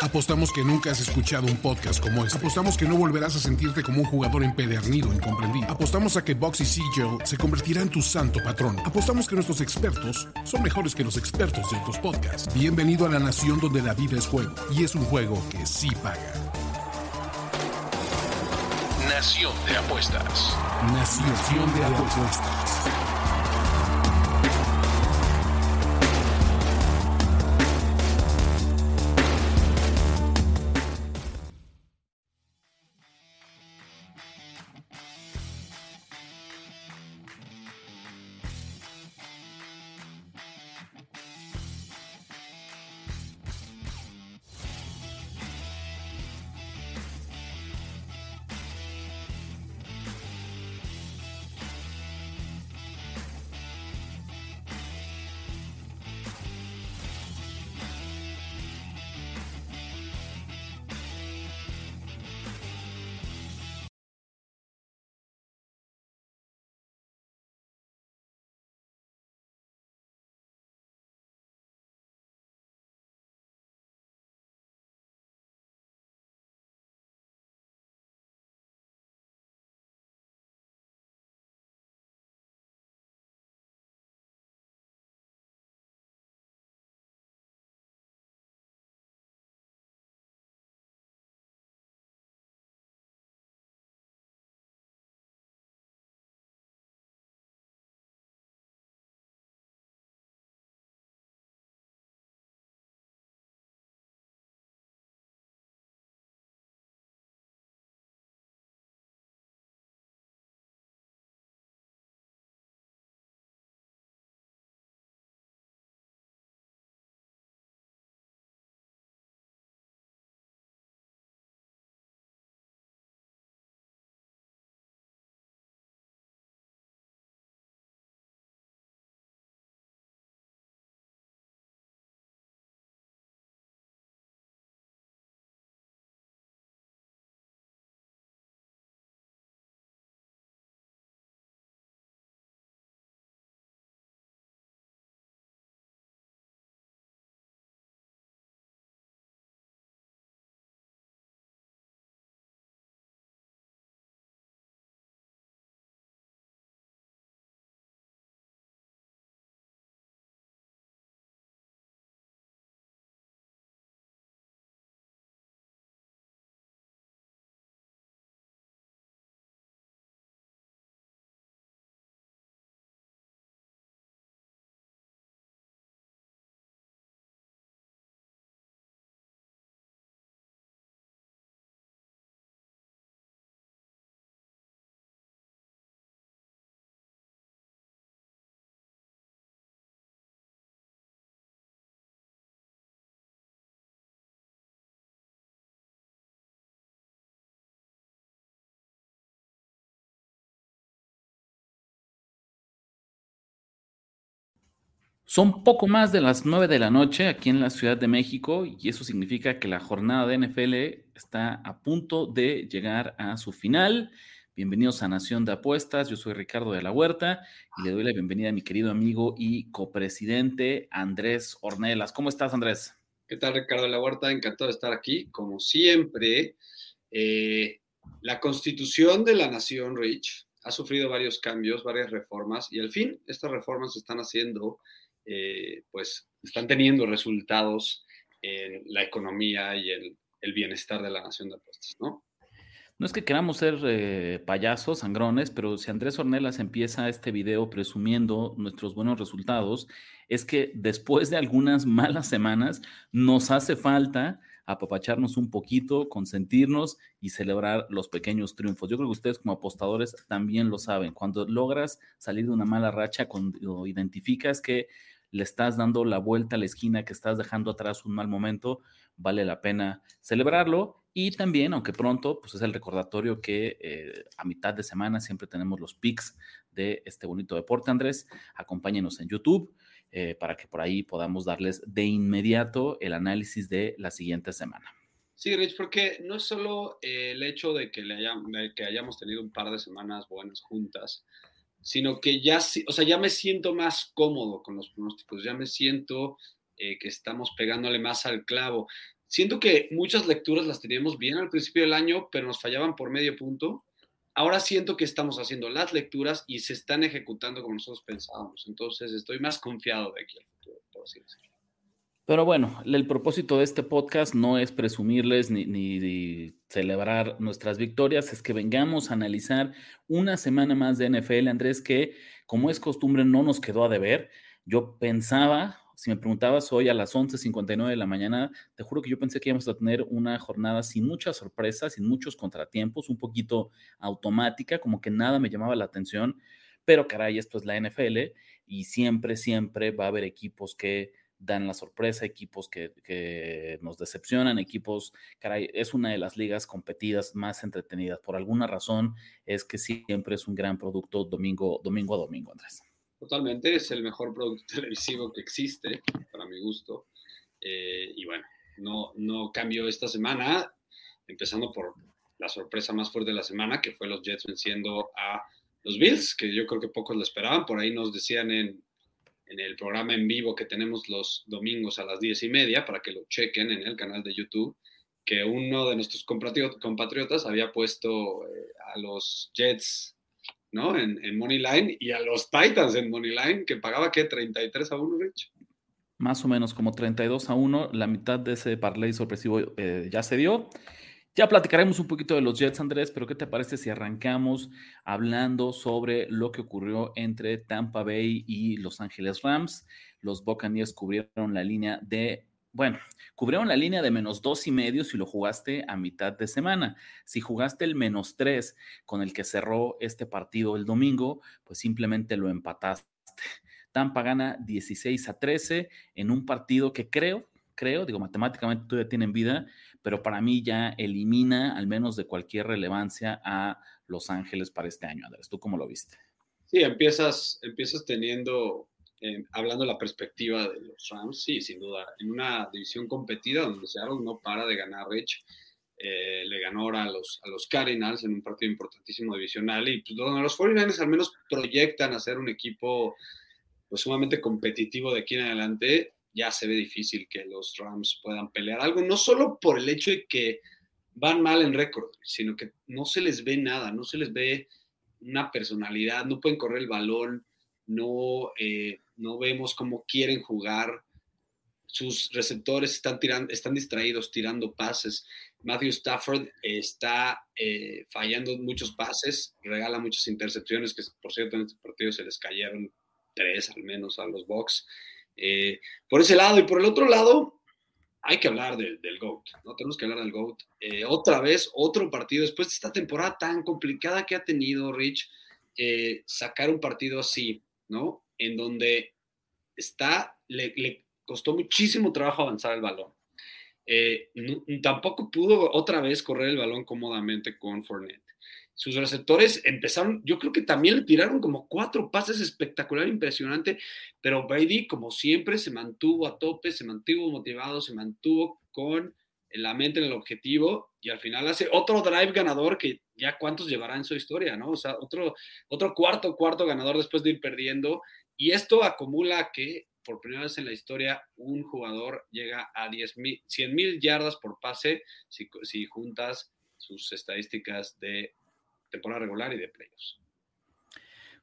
Apostamos que nunca has escuchado un podcast como este. Apostamos que no volverás a sentirte como un jugador empedernido, incomprendido. Apostamos a que Boxy Siegel se convertirá en tu santo patrón. Apostamos que nuestros expertos son mejores que los expertos de otros podcasts. Bienvenido a la nación donde la vida es juego y es un juego que sí paga. Nación de apuestas. Nación de apuestas. Son poco más de las 9 de la noche aquí en la Ciudad de México y eso significa que la jornada de NFL está a punto de llegar a su final. Bienvenidos a Nación de Apuestas, yo soy Ricardo de la Huerta y le doy la bienvenida a mi querido amigo y copresidente Andrés Ornelas. ¿Cómo estás, Andrés? ¿Qué tal, Ricardo de la Huerta? Encantado de estar aquí. Como siempre, eh, la constitución de la nación, Rich, ha sufrido varios cambios, varias reformas y al fin estas reformas se están haciendo eh, pues están teniendo resultados en la economía y el, el, bienestar de la nación de apuestas, ¿no? No es que queramos ser eh, payasos, sangrones, pero si Andrés Ornelas empieza este video presumiendo nuestros buenos resultados, es que después de algunas malas semanas nos hace falta apapacharnos un poquito, consentirnos y celebrar los pequeños triunfos. Yo creo que ustedes como apostadores también lo saben. Cuando logras salir de una mala racha, cuando identificas que le estás dando la vuelta a la esquina, que estás dejando atrás un mal momento, vale la pena celebrarlo. Y también, aunque pronto, pues es el recordatorio que eh, a mitad de semana siempre tenemos los pics de este bonito deporte, Andrés. Acompáñenos en YouTube eh, para que por ahí podamos darles de inmediato el análisis de la siguiente semana. Sí, Rich, porque no es solo eh, el hecho de que, le de que hayamos tenido un par de semanas buenas juntas, sino que ya, o sea, ya me siento más cómodo con los pronósticos, ya me siento eh, que estamos pegándole más al clavo. Siento que muchas lecturas las teníamos bien al principio del año, pero nos fallaban por medio punto. Ahora siento que estamos haciendo las lecturas y se están ejecutando como nosotros pensábamos. Entonces estoy más confiado de aquí al futuro, por así. Pero bueno, el propósito de este podcast no es presumirles ni, celebrar nuestras victorias, es que vengamos a analizar una semana más de NFL, Andrés, que como es costumbre no nos quedó a deber. Yo pensaba, si me preguntabas hoy a las 11.59 de la mañana, te juro que yo pensé que íbamos a tener una jornada sin muchas sorpresas, sin muchos contratiempos, un poquito automática, como que nada me llamaba la atención, pero caray, esto es la NFL y siempre, siempre va a haber equipos que dan la sorpresa, equipos que, nos decepcionan, equipos, caray, es una de las ligas competidas más entretenidas. Por alguna razón es que siempre es un gran producto domingo, domingo a domingo, Andrés. Totalmente, es el mejor producto televisivo que existe, para mi gusto. Eh, y bueno, no, no cambió esta semana, empezando por la sorpresa más fuerte de la semana, que fue los Jets venciendo a los Bills, que yo creo que pocos lo esperaban. Por ahí nos decían en, en el programa en vivo que tenemos los domingos a las diez y media, para que lo chequen en el canal de YouTube, que uno de nuestros compatriotas había puesto eh, a los Jets ¿no? En, en Money Line y a los Titans en Money Line, que pagaba ¿qué? 33 a 1, Rich. Más o menos como 32 a 1, la mitad de ese parlay sorpresivo eh, ya se dio. Ya platicaremos un poquito de los Jets, Andrés, pero ¿qué te parece si arrancamos hablando sobre lo que ocurrió entre Tampa Bay y Los Ángeles Rams? Los Buccaneers cubrieron la línea de, bueno, cubrieron la línea de menos dos y medio si lo jugaste a mitad de semana. Si jugaste el menos tres con el que cerró este partido el domingo, pues simplemente lo empataste. Tampa gana 16 a 13 en un partido que creo, creo, digo, matemáticamente todavía tienen vida, pero para mí ya elimina al menos de cualquier relevancia a Los Ángeles para este año. Andrés, ¿tú cómo lo viste? Sí, empiezas, empiezas teniendo, hablando la perspectiva de los Rams, sí, sin duda, en una división competida donde Seattle no para de ganar, Rich. Eh, le ganó ahora a los, a los Cardinals en un partido importantísimo divisional y pues, donde los 49ers al menos proyectan a ser un equipo pues, sumamente competitivo de aquí en adelante, ya se ve difícil que los Rams puedan pelear algo, no solo por el hecho de que van mal en récord, sino que no se les ve nada, no se les ve una personalidad, no pueden correr el balón, no, eh, no vemos cómo quieren jugar, sus receptores están, tirando, están distraídos tirando pases. Matthew Stafford está eh, fallando muchos pases, regala muchas intercepciones, que por cierto en este partido se les cayeron tres al menos a los Bucks. Eh, por ese lado. Y por el otro lado, hay que hablar del GOAT, ¿no? Tenemos que hablar del GOAT. Eh, otra vez, otro partido, después de esta temporada tan complicada que ha tenido Rich, eh, sacar un partido así, ¿no? En donde está, le, costó muchísimo trabajo avanzar el balón. tampoco pudo otra vez correr el balón cómodamente con Fournette sus receptores empezaron, yo creo que también le tiraron como cuatro pases espectacular, impresionante, pero Brady, como siempre, se mantuvo a tope, se mantuvo motivado, se mantuvo con la mente en el objetivo y al final hace otro drive ganador que ya cuántos llevará en su historia, ¿no? O sea, otro, otro cuarto, cuarto ganador después de ir perdiendo y esto acumula que por primera vez en la historia un jugador llega a 10 100 mil yardas por pase si, si juntas sus estadísticas de temporada regular y de playoffs.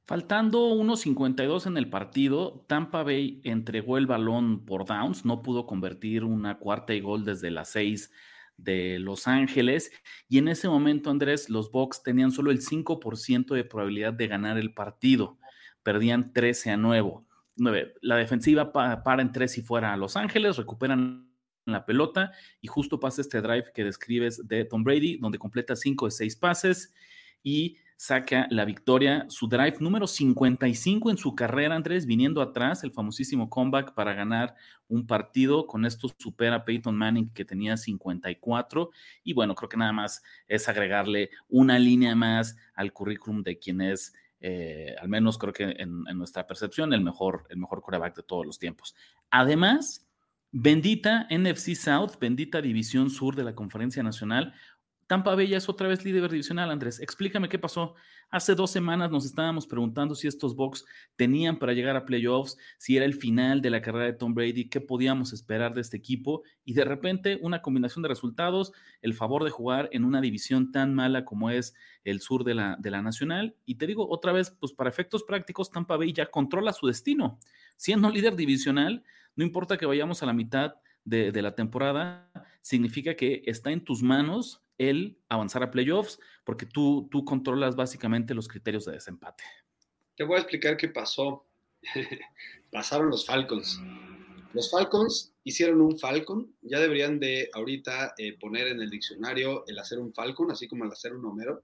Faltando unos 52 en el partido, Tampa Bay entregó el balón por downs, no pudo convertir una cuarta y gol desde las seis de Los Ángeles. Y en ese momento, Andrés, los Bucks tenían solo el 5% de probabilidad de ganar el partido. Perdían 13 a 9. La defensiva para en tres y fuera a Los Ángeles, recuperan la pelota y justo pasa este drive que describes de Tom Brady, donde completa 5 de 6 pases y saca la victoria, su drive número 55 en su carrera, Andrés, viniendo atrás, el famosísimo comeback para ganar un partido. Con esto supera a Peyton Manning, que tenía 54. Y bueno, creo que nada más es agregarle una línea más al currículum de quien es, eh, al menos creo que en, nuestra percepción, el mejor, el mejor quarterback de todos los tiempos. Además, bendita NFC South, bendita División Sur de la Conferencia Nacional, Tampa Bay ya es otra vez líder divisional, Andrés. Explícame qué pasó. Hace dos semanas nos estábamos preguntando si estos Bucks tenían para llegar a playoffs, si era el final de la carrera de Tom Brady, qué podíamos esperar de este equipo. Y de repente, una combinación de resultados, el favor de jugar en una división tan mala como es el sur de la, de la Nacional. Y te digo otra vez, pues para efectos prácticos, Tampa Bay ya controla su destino. Siendo líder divisional, no importa que vayamos a la mitad de, de la temporada, significa que está en tus manos el avanzar a playoffs, porque tú, tú controlas básicamente los criterios de desempate. Te voy a explicar qué pasó. Pasaron los Falcons. Los Falcons hicieron un Falcon. Ya deberían de ahorita eh, poner en el diccionario el hacer un Falcon, así como el hacer un Homero.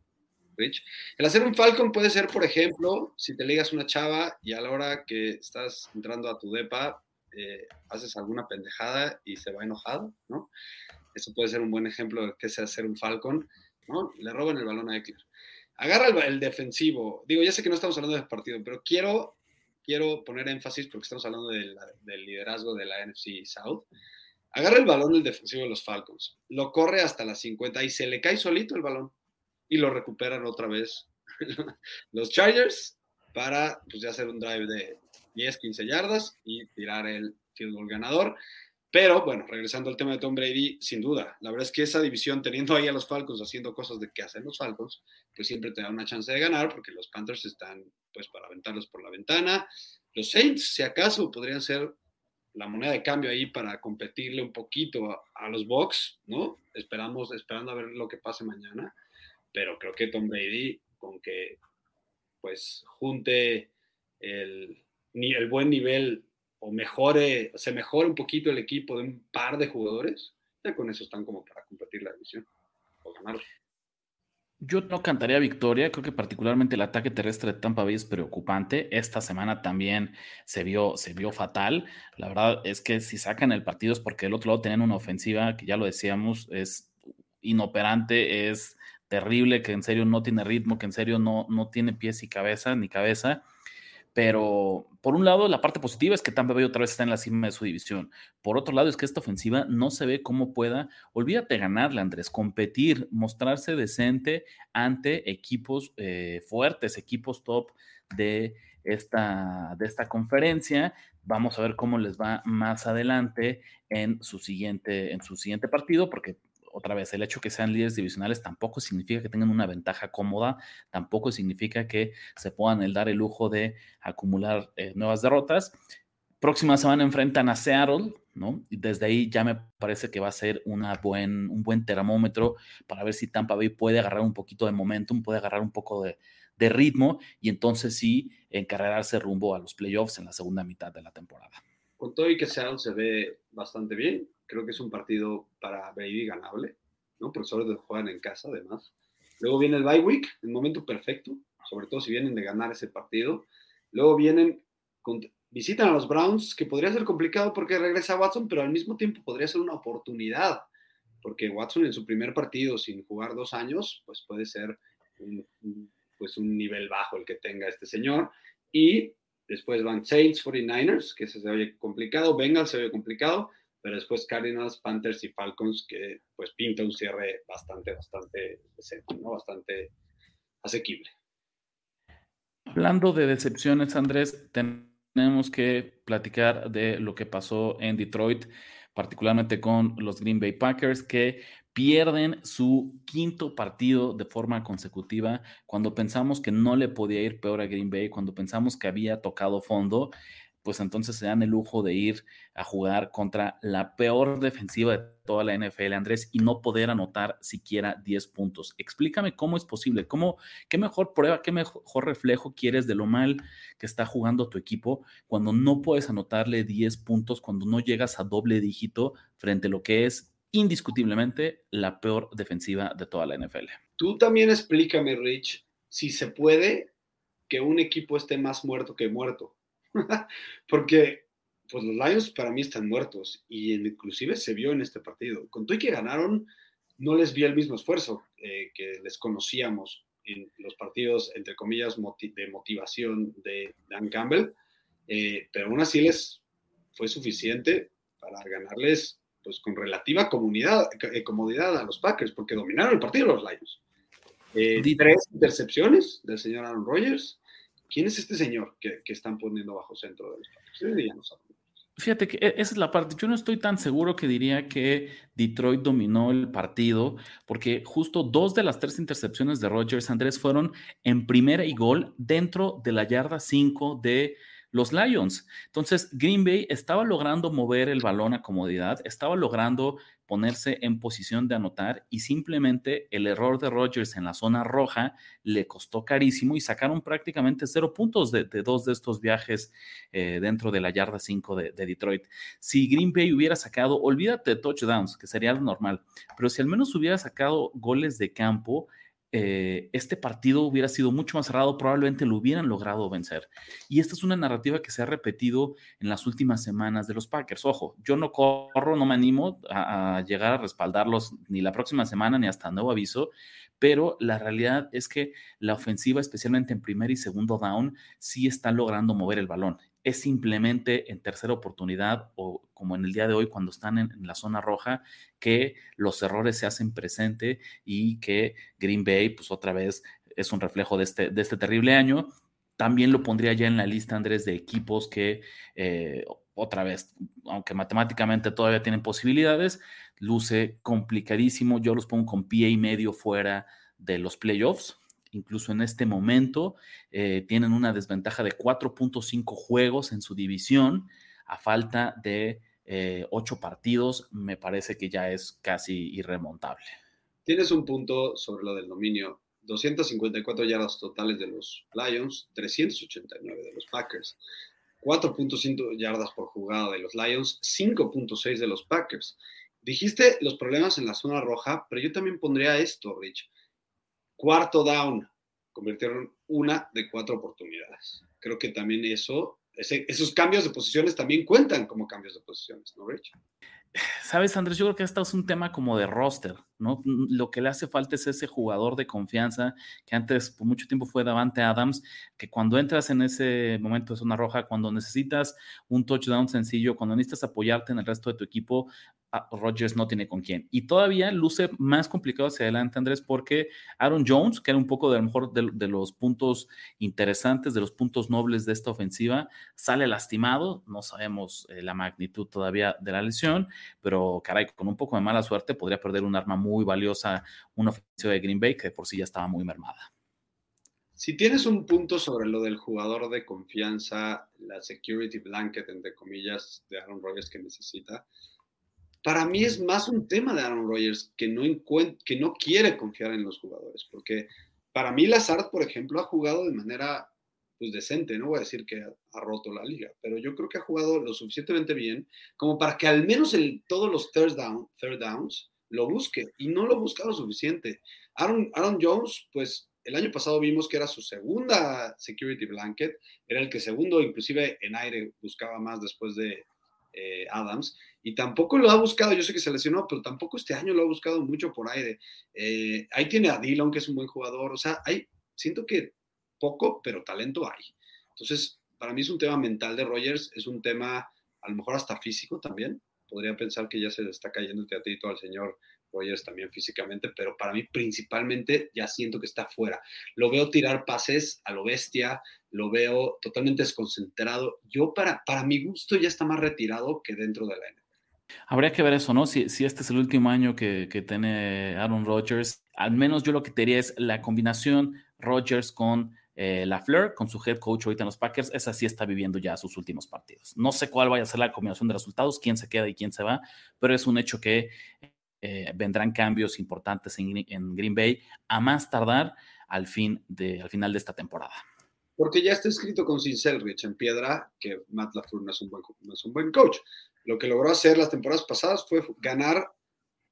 Rich. El hacer un Falcon puede ser, por ejemplo, si te ligas una chava y a la hora que estás entrando a tu depa eh, haces alguna pendejada y se va enojado, ¿no? Eso puede ser un buen ejemplo de qué es hacer un Falcon, ¿no? Le roban el balón a Eckler. Agarra el, defensivo. Digo, ya sé que no estamos hablando de partido, pero quiero, quiero poner énfasis porque estamos hablando del liderazgo de la NFC South. Agarra el balón el defensivo de los Falcons, lo corre hasta las 50 y se le cae solito el balón y lo recuperan otra vez los Chargers para pues, ya hacer un drive de 10, 15 yardas y tirar el field goal ganador. Pero bueno, regresando al tema de Tom Brady, sin duda, la verdad es que esa división, teniendo ahí a los Falcons haciendo cosas de que hacen los Falcons, pues siempre te da una chance de ganar porque los Panthers están pues para aventarlos por la ventana. Los Saints, si acaso, podrían ser la moneda de cambio ahí para competirle un poquito a, los Bucks, ¿no? Esperamos, esperando a ver lo que pase mañana, pero creo que Tom Brady, con que pues junte el, el buen nivel o mejore, se mejore un poquito el equipo de un par de jugadores, ya con eso están como para competir la división o ganar. Yo no cantaría victoria, creo que particularmente el ataque terrestre de Tampa Bay es preocupante. Esta semana también se vio, se vio fatal. La verdad es que si sacan el partido es porque del otro lado tienen una ofensiva que ya lo decíamos, es inoperante, es terrible, que en serio no tiene ritmo, que en serio no, no tiene pies y cabeza, ni cabeza. Pero por un lado, la parte positiva es que Tampa Bay otra vez está en la cima de su división. Por otro lado, es que esta ofensiva no se ve cómo pueda, olvídate ganarle, Andrés, competir, mostrarse decente ante equipos eh, fuertes, equipos top de esta, de esta conferencia. Vamos a ver cómo les va más adelante en su siguiente, en su siguiente partido, porque otra vez, el hecho que sean líderes divisionales tampoco significa que tengan una ventaja cómoda, tampoco significa que se puedan el dar el lujo de acumular eh, nuevas derrotas. Próxima semana enfrentan a Seattle, ¿no? Y desde ahí ya me parece que va a ser una buen, un buen termómetro para ver si Tampa Bay puede agarrar un poquito de momentum, puede agarrar un poco de, de ritmo y entonces sí encarrerarse rumbo a los playoffs en la segunda mitad de la temporada. Con todo y que Seattle se ve bastante bien, creo que es un partido para Brady ganable, ¿no? Porque todo juegan en casa, además. Luego viene el bye week, el momento perfecto, sobre todo si vienen de ganar ese partido. Luego vienen, visitan a los Browns, que podría ser complicado porque regresa Watson, pero al mismo tiempo podría ser una oportunidad, porque Watson en su primer partido sin jugar dos años, pues puede ser un, pues un nivel bajo el que tenga este señor. Y después van Saints, 49ers, que se oye complicado, Bengals se oye complicado, pero después Cardinals, Panthers y Falcons, que pues pinta un cierre bastante, bastante decente, ¿no? Bastante asequible. Hablando de decepciones, Andrés, tenemos que platicar de lo que pasó en Detroit, particularmente con los Green Bay Packers, que pierden su quinto partido de forma consecutiva cuando pensamos que no le podía ir peor a Green Bay, cuando pensamos que había tocado fondo pues entonces se dan el lujo de ir a jugar contra la peor defensiva de toda la NFL, Andrés, y no poder anotar siquiera 10 puntos. Explícame cómo es posible, cómo, qué mejor prueba, qué mejor reflejo quieres de lo mal que está jugando tu equipo cuando no puedes anotarle 10 puntos, cuando no llegas a doble dígito frente a lo que es indiscutiblemente la peor defensiva de toda la NFL. Tú también explícame, Rich, si se puede que un equipo esté más muerto que muerto. Porque pues los Lions para mí están muertos y inclusive se vio en este partido. Con todo y que ganaron, no les vi el mismo esfuerzo eh, que les conocíamos en los partidos, entre comillas, de motivación de Dan Campbell, eh, pero aún así les fue suficiente para ganarles pues con relativa comunidad, eh, comodidad a los Packers, porque dominaron el partido los Lions. Eh, tres intercepciones del señor Aaron Rodgers. ¿Quién es este señor que, están poniendo bajo centro de los no Fíjate que e, esa es la parte. Yo no estoy tan seguro que diría que Detroit dominó el partido, porque justo dos de las tres intercepciones de Rodgers, Andrés, fueron en primera y gol dentro de la yarda 5 de los Lions. Entonces, Green Bay estaba logrando mover el balón a comodidad, estaba logrando ponerse en posición de anotar y simplemente el error de Rodgers en la zona roja le costó carísimo y sacaron prácticamente cero puntos de, dos de estos viajes eh, dentro de la yarda 5 de, de, Detroit. Si Green Bay hubiera sacado, olvídate de touchdowns, que sería lo normal, pero si al menos hubiera sacado goles de campo, eh, este partido hubiera sido mucho más cerrado, probablemente lo hubieran logrado vencer. Y esta es una narrativa que se ha repetido en las últimas semanas de los Packers. Ojo, yo no corro, no me animo a, llegar a respaldarlos ni la próxima semana ni hasta nuevo aviso, pero la realidad es que la ofensiva, especialmente en primer y segundo down, sí está logrando mover el balón es simplemente en tercera oportunidad o como en el día de hoy cuando están en, la zona roja que los errores se hacen presente y que Green Bay pues otra vez es un reflejo de este, de este terrible año. También lo pondría ya en la lista, Andrés, de equipos que eh, otra vez, aunque matemáticamente todavía tienen posibilidades, luce complicadísimo. Yo los pongo con pie y medio fuera de los playoffs incluso en este momento, eh, tienen una desventaja de 4.5 juegos en su división a falta de eh, 8 partidos, me parece que ya es casi irremontable. Tienes un punto sobre lo del dominio. 254 yardas totales de los Lions, 389 de los Packers. 4.5 yardas por jugada de los Lions, 5.6 de los Packers. Dijiste los problemas en la zona roja, pero yo también pondría esto, Rich. Cuarto down, convirtieron una de cuatro oportunidades. Creo que también eso, esos cambios de posiciones también cuentan como cambios de posiciones, ¿no, Rich? Sabes, Andrés, yo creo que esto es un tema como de roster, ¿no? Lo que le hace falta es ese jugador de confianza que antes por mucho tiempo fue Davante Adams, que cuando entras en ese momento de zona roja, cuando necesitas un touchdown sencillo, cuando necesitas apoyarte en el resto de tu equipo, Rodgers no tiene con quién. Y todavía luce más complicado hacia adelante, Andrés, porque Aaron Jones, que era un poco de lo mejor de, los puntos interesantes, de los puntos nobles de esta ofensiva, sale lastimado. No sabemos eh, la magnitud todavía de la lesión, pero caray, con un poco de mala suerte podría perder un arma muy valiosa, una ofensiva de Green Bay que por sí ya estaba muy mermada. Si tienes un punto sobre lo del jugador de confianza, la security blanket, entre comillas, de Aaron Rodgers que necesita, para mí es más un tema de Aaron Rodgers que no, que no quiere confiar en los jugadores, porque para mí Lazard, por ejemplo, ha jugado de manera pues decente, no voy a decir que ha, roto la liga, pero yo creo que ha jugado lo suficientemente bien como para que al menos en todos los third, down, third downs lo busque y no lo busca lo suficiente. Aaron, Aaron Jones, pues el año pasado vimos que era su segunda security blanket, era el que segundo inclusive en aire buscaba más después de eh, Adams, y tampoco lo ha buscado, yo sé que se lesionó, pero tampoco este año lo ha buscado mucho por aire. Eh, ahí tiene a Dillon, que es un buen jugador, o sea, hay, siento que poco, pero talento hay. Entonces, para mí es un tema mental de Rogers, es un tema a lo mejor hasta físico también. Podría pensar que ya se le está cayendo el teatrito al señor Rogers también físicamente, pero para mí principalmente ya siento que está fuera. Lo veo tirar pases a lo bestia, lo veo totalmente desconcentrado. Yo para, para mi gusto ya está más retirado que dentro de la NFL. Habría que ver eso, ¿no? Si, si este es el último año que, que tiene Aaron Rodgers, al menos yo lo que te diría es la combinación Rodgers con eh, la Fleur, con su head coach ahorita en los Packers, esa sí está viviendo ya sus últimos partidos. No sé cuál vaya a ser la combinación de resultados, quién se queda y quién se va, pero es un hecho que eh, vendrán cambios importantes en, Green Bay a más tardar al, fin de, al final de esta temporada. Porque ya está escrito con Rich en piedra que Matt LaFleur no es, un buen, no es un buen coach. Lo que logró hacer las temporadas pasadas fue ganar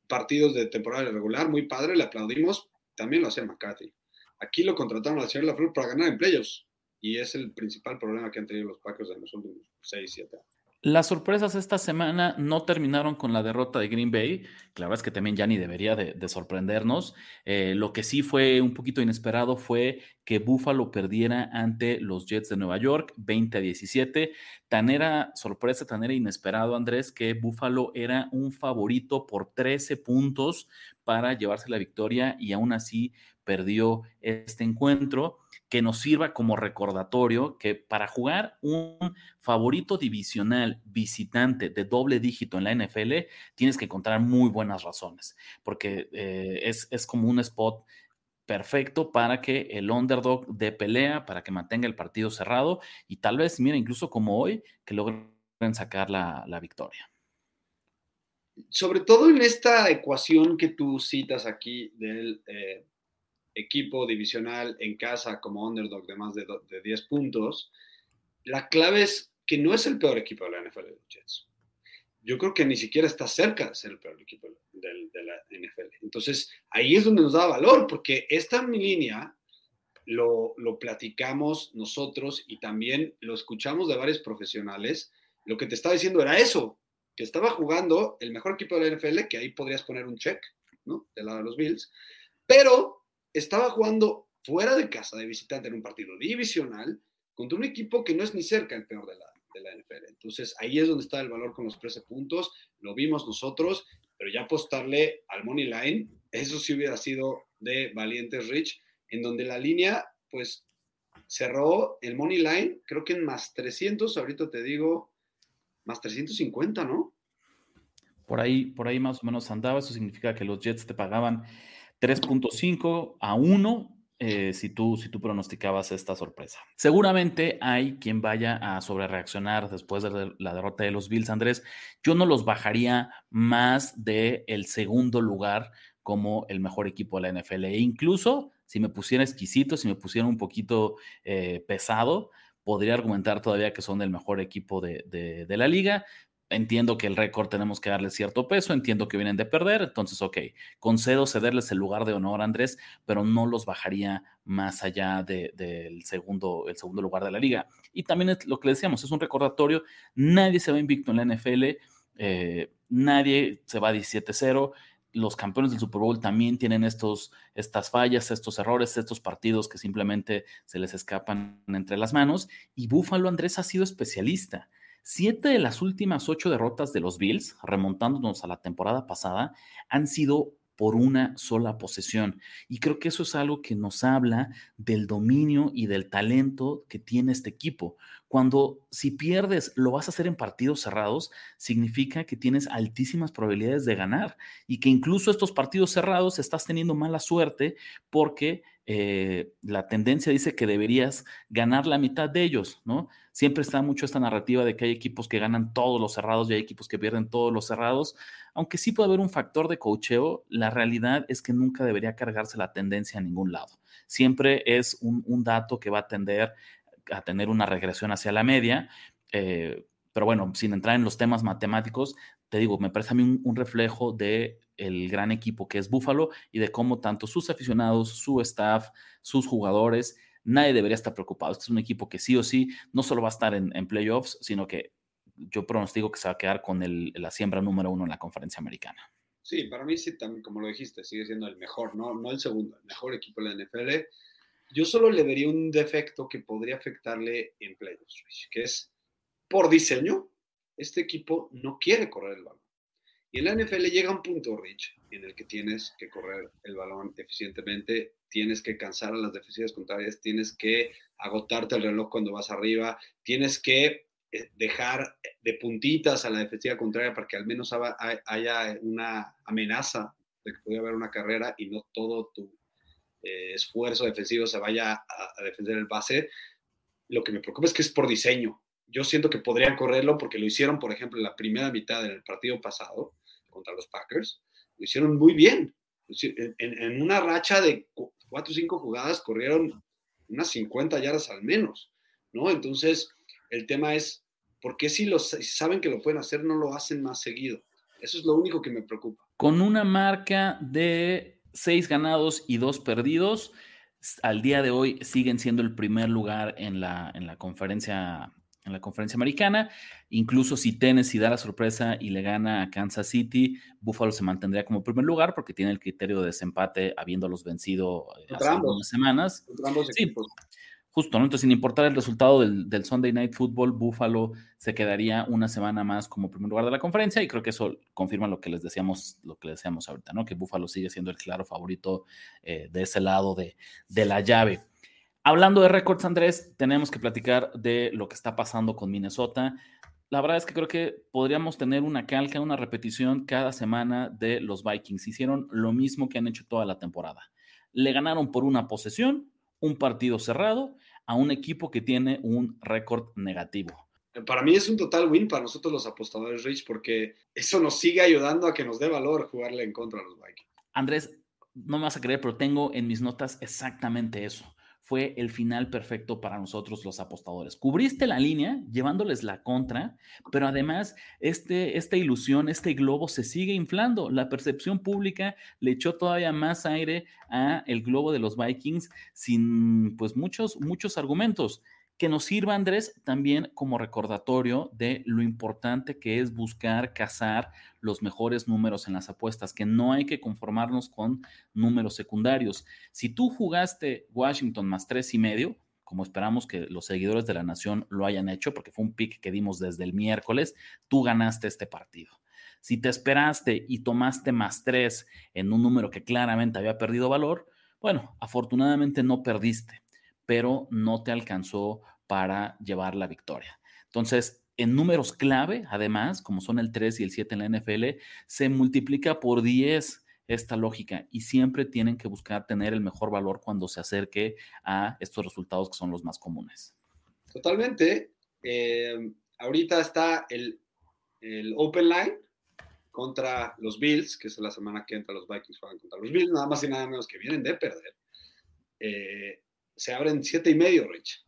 partidos de temporada regular, muy padre, le aplaudimos, también lo hacía McCarthy. Aquí lo contrataron al señor LaFleur para ganar en playoffs y es el principal problema que han tenido los Packers en los últimos 6, 7 años. Las sorpresas esta semana no terminaron con la derrota de Green Bay, que la verdad es que también ya ni debería de, sorprendernos. Eh, lo que sí fue un poquito inesperado fue que Buffalo perdiera ante los Jets de Nueva York 20 a 17. Tan era sorpresa, tan era inesperado, Andrés, que Buffalo era un favorito por 13 puntos para llevarse la victoria y aún así perdió este encuentro que nos sirva como recordatorio que para jugar un favorito divisional visitante de doble dígito en la NFL, tienes que encontrar muy buenas razones, porque eh, es, es como un spot perfecto para que el underdog de pelea, para que mantenga el partido cerrado y tal vez, mira, incluso como hoy, que logren sacar la, victoria. Sobre todo en esta ecuación que tú citas aquí del eh, equipo divisional en casa como underdog de más de, 10 puntos, la clave es que no es el peor equipo de la NFL de los Jets. Yo creo que ni siquiera está cerca de ser el peor equipo de, la NFL. Entonces, ahí es donde nos da valor, porque esta mi línea lo, lo platicamos nosotros y también lo escuchamos de varios profesionales. Lo que te estaba diciendo era eso, que estaba jugando el mejor equipo de la NFL, que ahí podrías poner un check, ¿no? Del lado de los Bills, pero estaba jugando fuera de casa de visitante en un partido divisional contra un equipo que no es ni cerca el peor de la, de la NFL. Entonces ahí es donde está el valor con los 13 puntos, lo vimos nosotros, pero ya apostarle al money line, eso sí hubiera sido de valientes Rich, en donde la línea pues cerró el money line, creo que en más 300, ahorita te digo, más 350, ¿no? Por ahí, por ahí más o menos andaba, eso significa que los Jets te pagaban 3.5 a 1 eh, si, tú, si tú pronosticabas esta sorpresa. Seguramente hay quien vaya a sobrereaccionar después de la derrota de los Bills, Andrés. Yo no los bajaría más del el segundo lugar como el mejor equipo de la NFL. E incluso si me pusiera exquisito, si me pusiera un poquito eh, pesado, podría argumentar todavía que son el mejor equipo de, de, la liga, Entiendo que el récord tenemos que darle cierto peso, entiendo que vienen de perder, entonces, ok, concedo cederles el lugar de honor, Andrés, pero no los bajaría más allá del segundo, el segundo lugar de la liga. Y también es lo que le decíamos, es un recordatorio, nadie se va invicto en la NFL, eh, nadie se va 17-0, los campeones del Super Bowl también tienen estos, estas fallas, estos errores, estos partidos que simplemente se les escapan entre las manos. Y Búfalo Andrés ha sido especialista. Siete de las últimas ocho derrotas de los Bills, remontándonos a la temporada pasada, han sido por una sola posesión. Y creo que eso es algo que nos habla del dominio y del talento que tiene este equipo. Cuando si pierdes lo vas a hacer en partidos cerrados, significa que tienes altísimas probabilidades de ganar y que incluso estos partidos cerrados estás teniendo mala suerte porque eh, la tendencia dice que deberías ganar la mitad de ellos, ¿no? Siempre está mucho esta narrativa de que hay equipos que ganan todos los cerrados y hay equipos que pierden todos los cerrados. Aunque sí puede haber un factor de cocheo, la realidad es que nunca debería cargarse la tendencia a ningún lado. Siempre es un, dato que va a tender a tener una regresión hacia la media. Eh, pero bueno, sin entrar en los temas matemáticos, te digo, me parece a mí un reflejo de el gran equipo que es Buffalo y de cómo tanto sus aficionados, su staff, sus jugadores, nadie debería estar preocupado. Este es un equipo que sí o sí no solo va a estar en, playoffs, sino que yo pronostico que se va a quedar con la siembra número uno en la conferencia americana. Sí, para mí sí, también, como lo dijiste, sigue siendo el mejor, no, no el segundo, el mejor equipo de la NFL. Yo solo le vería un defecto que podría afectarle en playoffs, que es por diseño, este equipo no quiere correr el balón. Y en la NFL llega un punto, Rich, en el que tienes que correr el balón eficientemente, tienes que cansar a las defensivas contrarias, tienes que agotarte el reloj cuando vas arriba, tienes que eh, dejar de puntitas a la defensiva contraria para que al menos haya una amenaza de que pueda haber una carrera y no todo tu eh, esfuerzo defensivo se vaya a, a defender el base. Lo que me preocupa es que es por diseño. Yo siento que podrían correrlo porque lo hicieron, por ejemplo, en la primera mitad del partido pasado contra los Packers, lo hicieron muy bien. En, una racha de cuatro o cinco jugadas corrieron unas 50 yardas al menos, ¿no? Entonces, el tema es, ¿por qué si, los, saben que lo pueden hacer, no lo hacen más seguido? Eso es lo único que me preocupa. Con una marca de seis ganados y dos perdidos, al día de hoy siguen siendo el primer lugar en la, en la conferencia en la conferencia americana. Incluso si Tennessee da la sorpresa y le gana a Kansas City, Buffalo se mantendría como primer lugar porque tiene el criterio de desempate habiéndolos vencido eh, hace unas semanas. Sí, justo, ¿no? Entonces, sin importar el resultado del, del, Sunday Night Football, Buffalo se quedaría una semana más como primer lugar de la conferencia y creo que eso confirma lo que les decíamos, lo que les decíamos ahorita, ¿no? Que Buffalo sigue siendo el claro favorito eh, de ese lado de, de la llave. Hablando de récords, Andrés, tenemos que platicar de lo que está pasando con Minnesota. La verdad es que creo que podríamos tener una calca, una repetición cada semana de los Vikings. Hicieron lo mismo que han hecho toda la temporada. Le ganaron por una posesión, un partido cerrado, a un equipo que tiene un récord negativo. Para mí es un total win para nosotros los apostadores Rich porque eso nos sigue ayudando a que nos dé valor jugarle en contra a los Vikings. Andrés, no me vas a creer, pero tengo en mis notas exactamente eso fue el final perfecto para nosotros los apostadores. Cubriste la línea llevándoles la contra, pero además este, esta ilusión, este globo se sigue inflando. La percepción pública le echó todavía más aire a el globo de los Vikings sin pues muchos, muchos argumentos que nos sirva, Andrés, también como recordatorio de lo importante que es buscar cazar los mejores números en las apuestas, que no hay que conformarnos con números secundarios. Si tú jugaste Washington más tres y medio, como esperamos que los seguidores de la nación lo hayan hecho, porque fue un pick que dimos desde el miércoles, tú ganaste este partido. Si te esperaste y tomaste más tres en un número que claramente había perdido valor, bueno, afortunadamente no perdiste pero no te alcanzó para llevar la victoria. Entonces, en números clave, además, como son el 3 y el 7 en la NFL, se multiplica por 10 esta lógica y siempre tienen que buscar tener el mejor valor cuando se acerque a estos resultados que son los más comunes. Totalmente. Eh, ahorita está el, Open Line contra los Bills, que es la semana que entra los Vikings juegan contra los Bills, nada más y nada menos que vienen de perder. Eh, se abren siete y medio, Rich.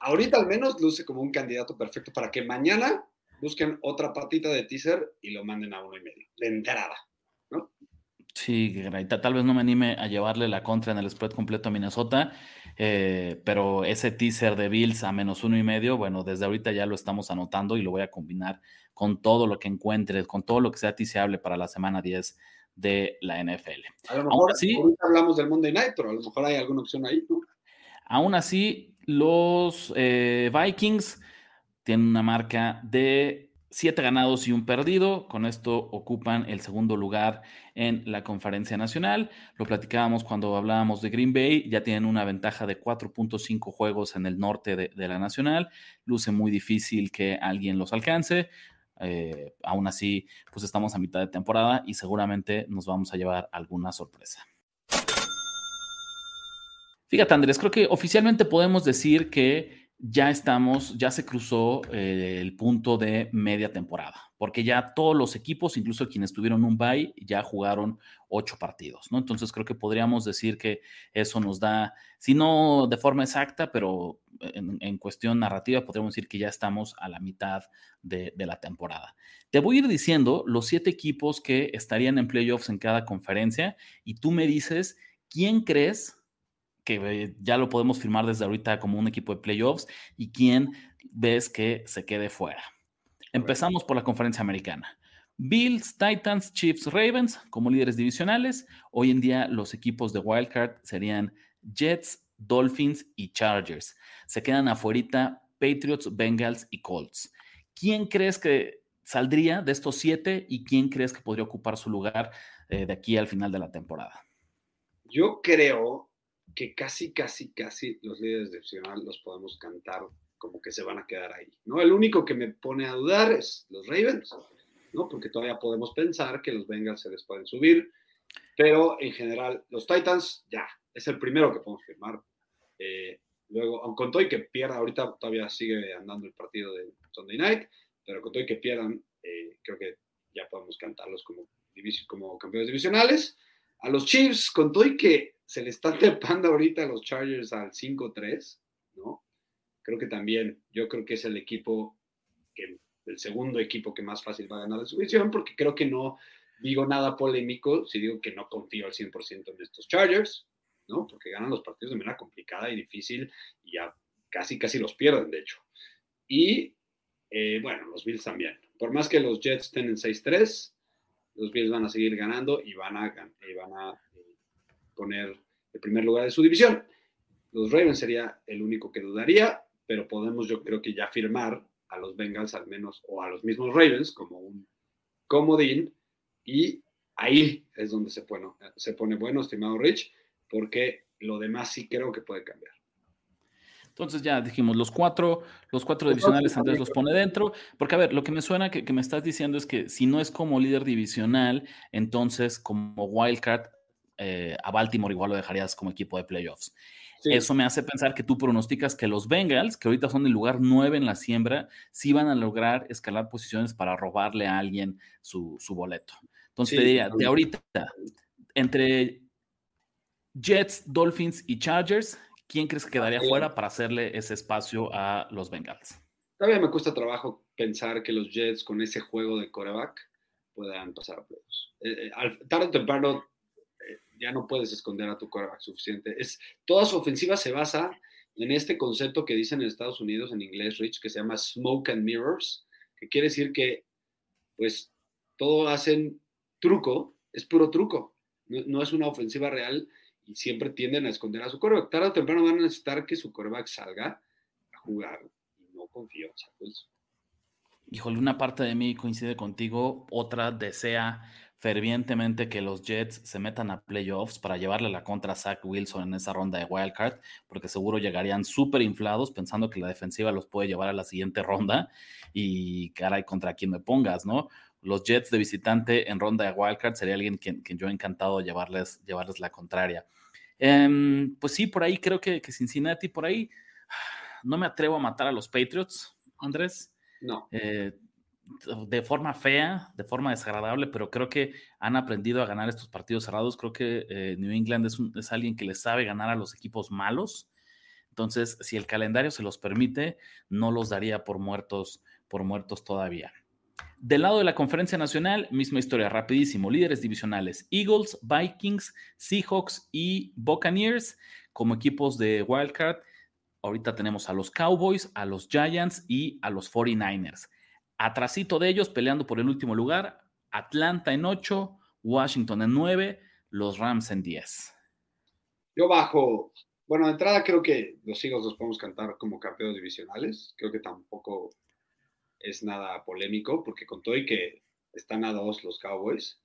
Ahorita al menos luce como un candidato perfecto para que mañana busquen otra patita de teaser y lo manden a uno y medio, de entrada, ¿no? Sí, tal vez no me anime a llevarle la contra en el spread completo a Minnesota, eh, pero ese teaser de Bills a menos uno y medio, bueno, desde ahorita ya lo estamos anotando y lo voy a combinar con todo lo que encuentre, con todo lo que sea tiseable para la semana 10 de la NFL. A lo mejor sí, ahorita hablamos del Monday Night, pero a lo mejor hay alguna opción ahí, ¿no? Aún así, los eh, Vikings tienen una marca de siete ganados y un perdido. Con esto ocupan el segundo lugar en la conferencia nacional. Lo platicábamos cuando hablábamos de Green Bay. Ya tienen una ventaja de 4.5 juegos en el norte de, la nacional. Luce muy difícil que alguien los alcance. Eh, aún así, pues estamos a mitad de temporada y seguramente nos vamos a llevar alguna sorpresa. Fíjate, Andrés, creo que oficialmente podemos decir que ya estamos, ya se cruzó eh, el punto de media temporada, porque ya todos los equipos, incluso quienes tuvieron un bye, ya jugaron ocho partidos, ¿no? Entonces creo que podríamos decir que eso nos da, si no de forma exacta, pero en, cuestión narrativa, podríamos decir que ya estamos a la mitad de, de la temporada. Te voy a ir diciendo los siete equipos que estarían en playoffs en cada conferencia y tú me dices quién crees que ya lo podemos firmar desde ahorita como un equipo de playoffs y quién ves que se quede fuera. Empezamos por la conferencia americana. Bills, Titans, Chiefs, Ravens como líderes divisionales. Hoy en día los equipos de Wildcard serían Jets, Dolphins y Chargers. Se quedan afuera Patriots, Bengals y Colts. ¿Quién crees que saldría de estos siete y quién crees que podría ocupar su lugar eh, de aquí al final de la temporada? Yo creo que casi, casi, casi los líderes de divisional los podemos cantar como que se van a quedar ahí, ¿no? El único que me pone a dudar es los Ravens, ¿no? Porque todavía podemos pensar que los Bengals se les pueden subir, pero en general los Titans ya, es el primero que podemos firmar. Eh, luego, aunque con todo y que pierda, ahorita todavía sigue andando el partido de Sunday Night, pero con todo y que pierdan, eh, creo que ya podemos cantarlos como, como campeones divisionales. A los Chiefs, con todo y que se le está trepando ahorita a los Chargers al 5-3, ¿no? Creo que también, yo creo que es el equipo, que, el segundo equipo que más fácil va a ganar la subvención, porque creo que no digo nada polémico si digo que no confío al 100% en estos Chargers, ¿no? Porque ganan los partidos de manera complicada y difícil y ya casi, casi los pierden, de hecho. Y eh, bueno, los Bills también. Por más que los Jets estén en 6-3, los Bills van a seguir ganando y van a, y van a eh, poner el primer lugar de su división. Los Ravens sería el único que dudaría, pero podemos yo creo que ya firmar a los Bengals al menos o a los mismos Ravens como un comodín y ahí es donde se pone, se pone bueno, estimado Rich, porque lo demás sí creo que puede cambiar. Entonces ya dijimos, los cuatro, los cuatro divisionales Andrés los pone dentro, porque a ver, lo que me suena que, me estás diciendo es que si no es como líder divisional, entonces como wildcard eh, a Baltimore igual lo dejarías como equipo de playoffs. Eso me hace pensar que tú pronosticas que los Bengals, que ahorita son el lugar 9 en la siembra, sí van a lograr escalar posiciones para robarle a alguien su, boleto. Entonces te diría, de ahorita, entre Jets, Dolphins y Chargers, ¿quién crees que quedaría fuera para hacerle ese espacio a los Bengals? Todavía me cuesta trabajo pensar que los Jets con ese juego de coreback puedan pasar a playoffs. Eh, eh tarde o temprano eh, ya no puedes esconder a tu coreback suficiente. Es, toda su ofensiva se basa en este concepto que dicen en Estados Unidos en inglés, Rich, que se llama smoke and mirrors, que quiere decir que pues todo hacen truco, es puro truco, no es una ofensiva real y siempre tienden a esconder a su coreback. Tarde o temprano van a necesitar que su coreback salga a jugar y no confío. O sea, pues... Híjole, una parte de mí coincide contigo, otra desea fervientemente que los Jets se metan a playoffs para llevarle la contra a Zach Wilson en esa ronda de wildcard, porque seguro llegarían súper inflados pensando que la defensiva los puede llevar a la siguiente ronda y caray, contra quien me pongas, ¿no? Los Jets de visitante en ronda de wildcard sería alguien que, que yo he encantado llevarles, llevarles la contraria. Em, pues sí, por ahí creo que, que, Cincinnati, por ahí no me atrevo a matar a los Patriots, Andrés. No. Eh, de forma fea, de forma desagradable, pero creo que han aprendido a ganar estos partidos cerrados. Creo que eh, New England es, es, alguien que le sabe ganar a los equipos malos. Entonces, si el calendario se los permite, no los daría por muertos, por muertos todavía. Del lado de la conferencia nacional, misma historia, rapidísimo. Líderes divisionales, Eagles, Vikings, Seahawks y Buccaneers como equipos de wildcard. Ahorita tenemos a los Cowboys, a los Giants y a los 49ers. Atrasito de ellos, peleando por el último lugar, Atlanta en 8, Washington en 9, los Rams en 10. Yo bajo, bueno, de entrada creo que los Eagles los podemos cantar como campeones divisionales. Creo que tampoco es nada polémico, porque con todo y que están a dos los Cowboys,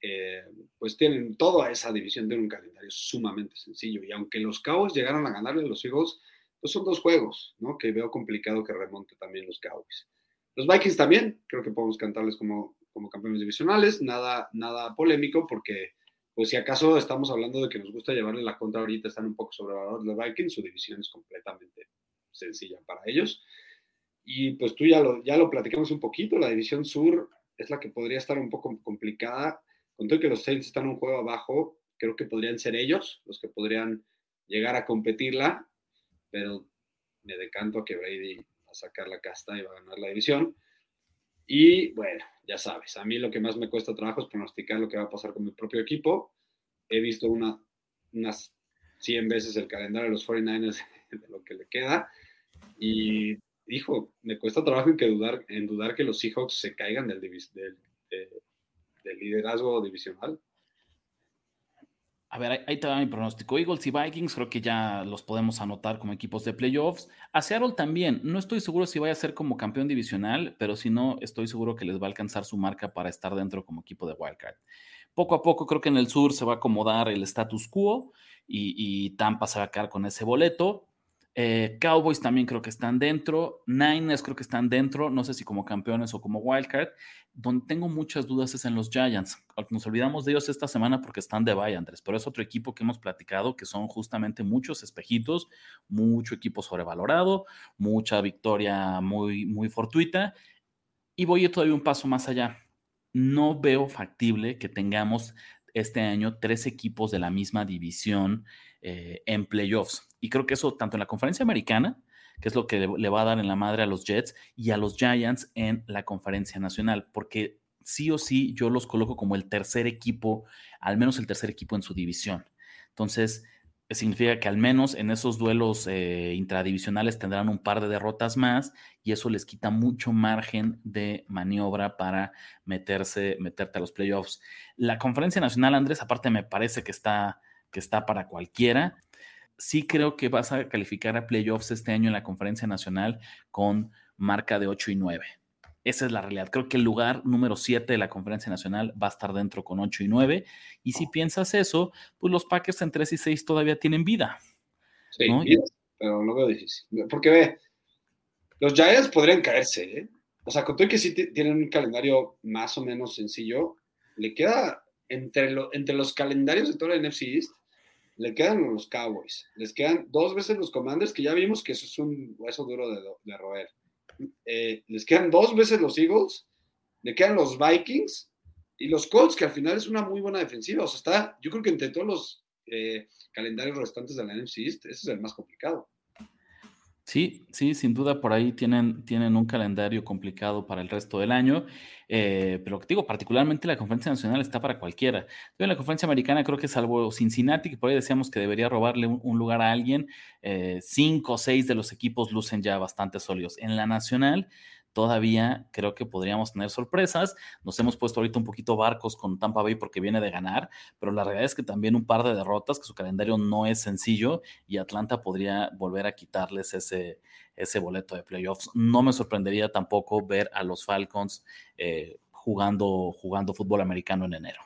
eh, pues tienen toda esa división de un calendario sumamente sencillo. Y aunque los Cowboys llegaron a ganarle a los Eagles, pues son dos juegos, ¿no? Que veo complicado que remonte también los Cowboys. Los Vikings también, creo que podemos cantarles como, como campeones divisionales, nada, nada polémico, porque pues si acaso estamos hablando de que nos gusta llevarle la contra ahorita, están un poco sobrevalorados los Vikings, su división es completamente sencilla para ellos. Y pues tú ya lo, ya lo platicamos un poquito, la división sur es la que podría estar un poco complicada. Con todo que los Saints están un juego abajo, creo que podrían ser ellos los que podrían llegar a competirla, pero me decanto a que Brady va a sacar la casta y va a ganar la división. Y bueno, ya sabes, a mí lo que más me cuesta trabajo es pronosticar lo que va a pasar con mi propio equipo. He visto una, unas 100 veces el calendario de los 49ers de lo que le queda y hijo, me cuesta trabajo en, que dudar, en dudar que los Seahawks se caigan del, liderazgo divisional. A ver, ahí te va mi pronóstico. Eagles y Vikings creo que ya los podemos anotar como equipos de playoffs. A Seattle también. No estoy seguro si vaya a ser como campeón divisional, pero si no, estoy seguro que les va a alcanzar su marca para estar dentro como equipo de wildcard. Poco a poco creo que en el sur se va a acomodar el status quo y, y Tampa se va a quedar con ese boleto. Eh, Cowboys también creo que están dentro. Niners creo que están dentro. No sé si como campeones o como wildcard. Donde tengo muchas dudas es en los Giants. Nos olvidamos de ellos esta semana porque están de bye, Andrés. Pero es otro equipo que hemos platicado que son justamente muchos espejitos, mucho equipo sobrevalorado, mucha victoria muy, muy fortuita. Y voy todavía un paso más allá. No veo factible que tengamos este año tres equipos de la misma división eh, en playoffs. Y creo que eso tanto en la conferencia americana, que es lo que le, va a dar en la madre a los Jets, y a los Giants en la conferencia nacional, porque sí o sí yo los coloco como el tercer equipo, al menos el tercer equipo en su división. Entonces, significa que al menos en esos duelos eh, intradivisionales tendrán un par de derrotas más y eso les quita mucho margen de maniobra para meterse, meterte a los playoffs. La conferencia nacional, Andrés, aparte me parece que está, que está para cualquiera. Sí creo que vas a calificar a playoffs este año en la conferencia nacional con marca de 8 y 9. Esa es la realidad. Creo que el lugar número 7 de la conferencia nacional va a estar dentro con 8 y 9. Y si piensas eso, pues los Packers en 3 y 6 todavía tienen vida. Sí, pero lo veo difícil. Porque ve, los Giants podrían caerse, ¿eh? O sea, con todo que sí tienen un calendario más o menos sencillo, le queda entre, entre los calendarios de toda la NFC East, le quedan los Cowboys, les quedan dos veces los Commanders, que ya vimos que eso es un hueso duro de, de roer eh, les quedan dos veces los Eagles, le quedan los Vikings y los Colts, que al final es una muy buena defensiva. O sea, está, yo creo que entre todos los eh, calendarios restantes de la NFC East, ese es el más complicado. Sí, sí, sin duda por ahí tienen, tienen un calendario complicado para el resto del año, eh, pero digo, particularmente la conferencia nacional está para cualquiera. En la conferencia americana creo que salvo Cincinnati, que por ahí decíamos que debería robarle un, lugar a alguien, eh, cinco o seis de los equipos lucen ya bastante sólidos. En la nacional, todavía creo que podríamos tener sorpresas. Nos hemos puesto ahorita un poquito barcos con Tampa Bay porque viene de ganar, pero la realidad es que también un par de derrotas, que su calendario no es sencillo y Atlanta podría volver a quitarles ese, ese boleto de playoffs. No me sorprendería tampoco ver a los Falcons eh, jugando, jugando fútbol americano en enero.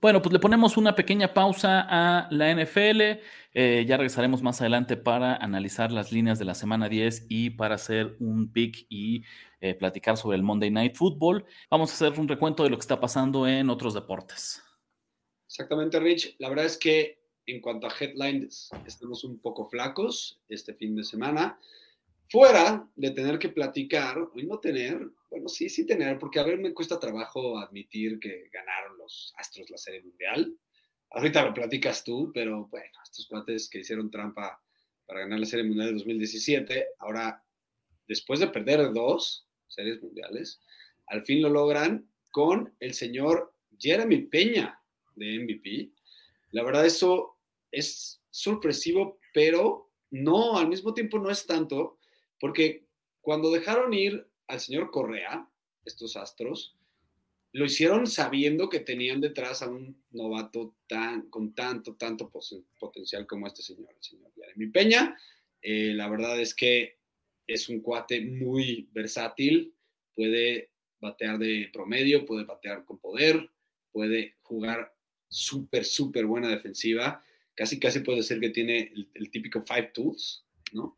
Bueno, pues le ponemos una pequeña pausa a la NFL. Eh, ya regresaremos más adelante para analizar las líneas de la semana 10 y para hacer un pick y eh, platicar sobre el Monday Night Football. Vamos a hacer un recuento de lo que está pasando en otros deportes. Exactamente, Rich. La verdad es que en cuanto a headlines, estamos un poco flacos este fin de semana. Fuera de tener que platicar, y no tener, bueno, sí, sí tener, porque a ver, me cuesta trabajo admitir que ganaron los Astros la Serie Mundial. Ahorita lo platicas tú, pero bueno, estos cuates que hicieron trampa para ganar la Serie Mundial de 2017, ahora, después de perder dos series mundiales, al fin lo logran con el señor Jeremy Peña de MVP. La verdad, eso es sorpresivo, pero no, al mismo tiempo no es tanto, porque cuando dejaron ir al señor Correa, estos astros, lo hicieron sabiendo que tenían detrás a un novato tan, con tanto, tanto potencial como este señor, el señor Jeremy Peña. Eh, la verdad es que es un cuate muy versátil, puede batear de promedio, puede batear con poder, puede jugar súper, súper buena defensiva. Casi, casi puede ser que tiene el, típico five tools, ¿no?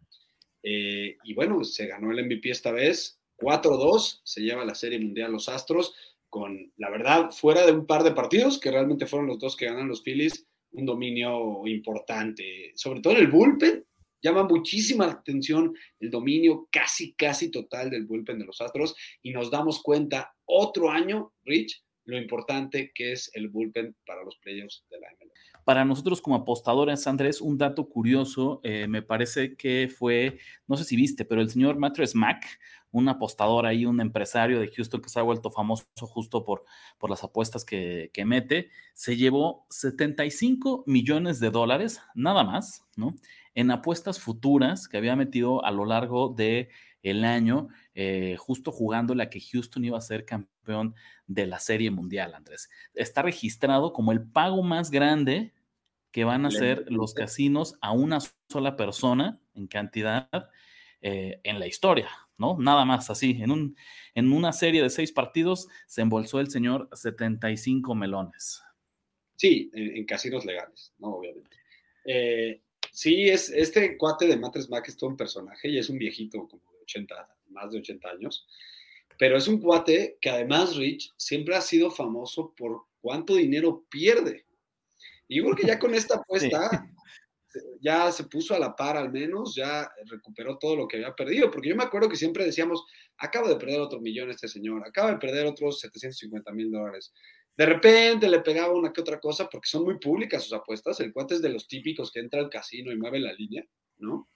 Eh, y bueno, se ganó el MVP esta vez, 4-2, se lleva la Serie Mundial los Astros, con, la verdad, fuera de un par de partidos, que realmente fueron los dos que ganan los Phillies, un dominio importante, sobre todo en el bullpen, llama muchísima atención el dominio casi, casi total del bullpen de los Astros y nos damos cuenta otro año, Rich, lo importante que es el bullpen para los playoffs de la MLB. Para nosotros como apostadores, Andrés, un dato curioso, eh, me parece que fue, no sé si viste, pero el señor Mattress Mac, un apostador ahí, un empresario de Houston que se ha vuelto famoso justo por, por las apuestas que, que mete, se llevó 75 millones de dólares, nada más, ¿no? En apuestas futuras que había metido a lo largo de el año, eh, justo jugando la que Houston iba a ser campeón de la Serie Mundial, Andrés. Está registrado como el pago más grande que van a hacer los casinos a una sola persona en cantidad eh, en la historia, ¿no? Nada más así. En, un, en una serie de seis partidos se embolsó el señor 75 melones. Sí, en, casinos legales, ¿no? Obviamente. Eh, sí, es, este cuate de Matres Mac es todo un personaje y es un viejito como 80, más de 80 años. Pero es un cuate que además, Rich, siempre ha sido famoso por cuánto dinero pierde. Y yo creo que ya con esta apuesta ya se puso a la par al menos, ya recuperó todo lo que había perdido, porque yo me acuerdo que siempre decíamos, acaba de perder otro millón este señor, acaba de perder otros 750 mil dólares. De repente le pegaba una que otra cosa, porque son muy públicas sus apuestas, el cuate es de los típicos que entra al casino y mueve la línea, ¿no?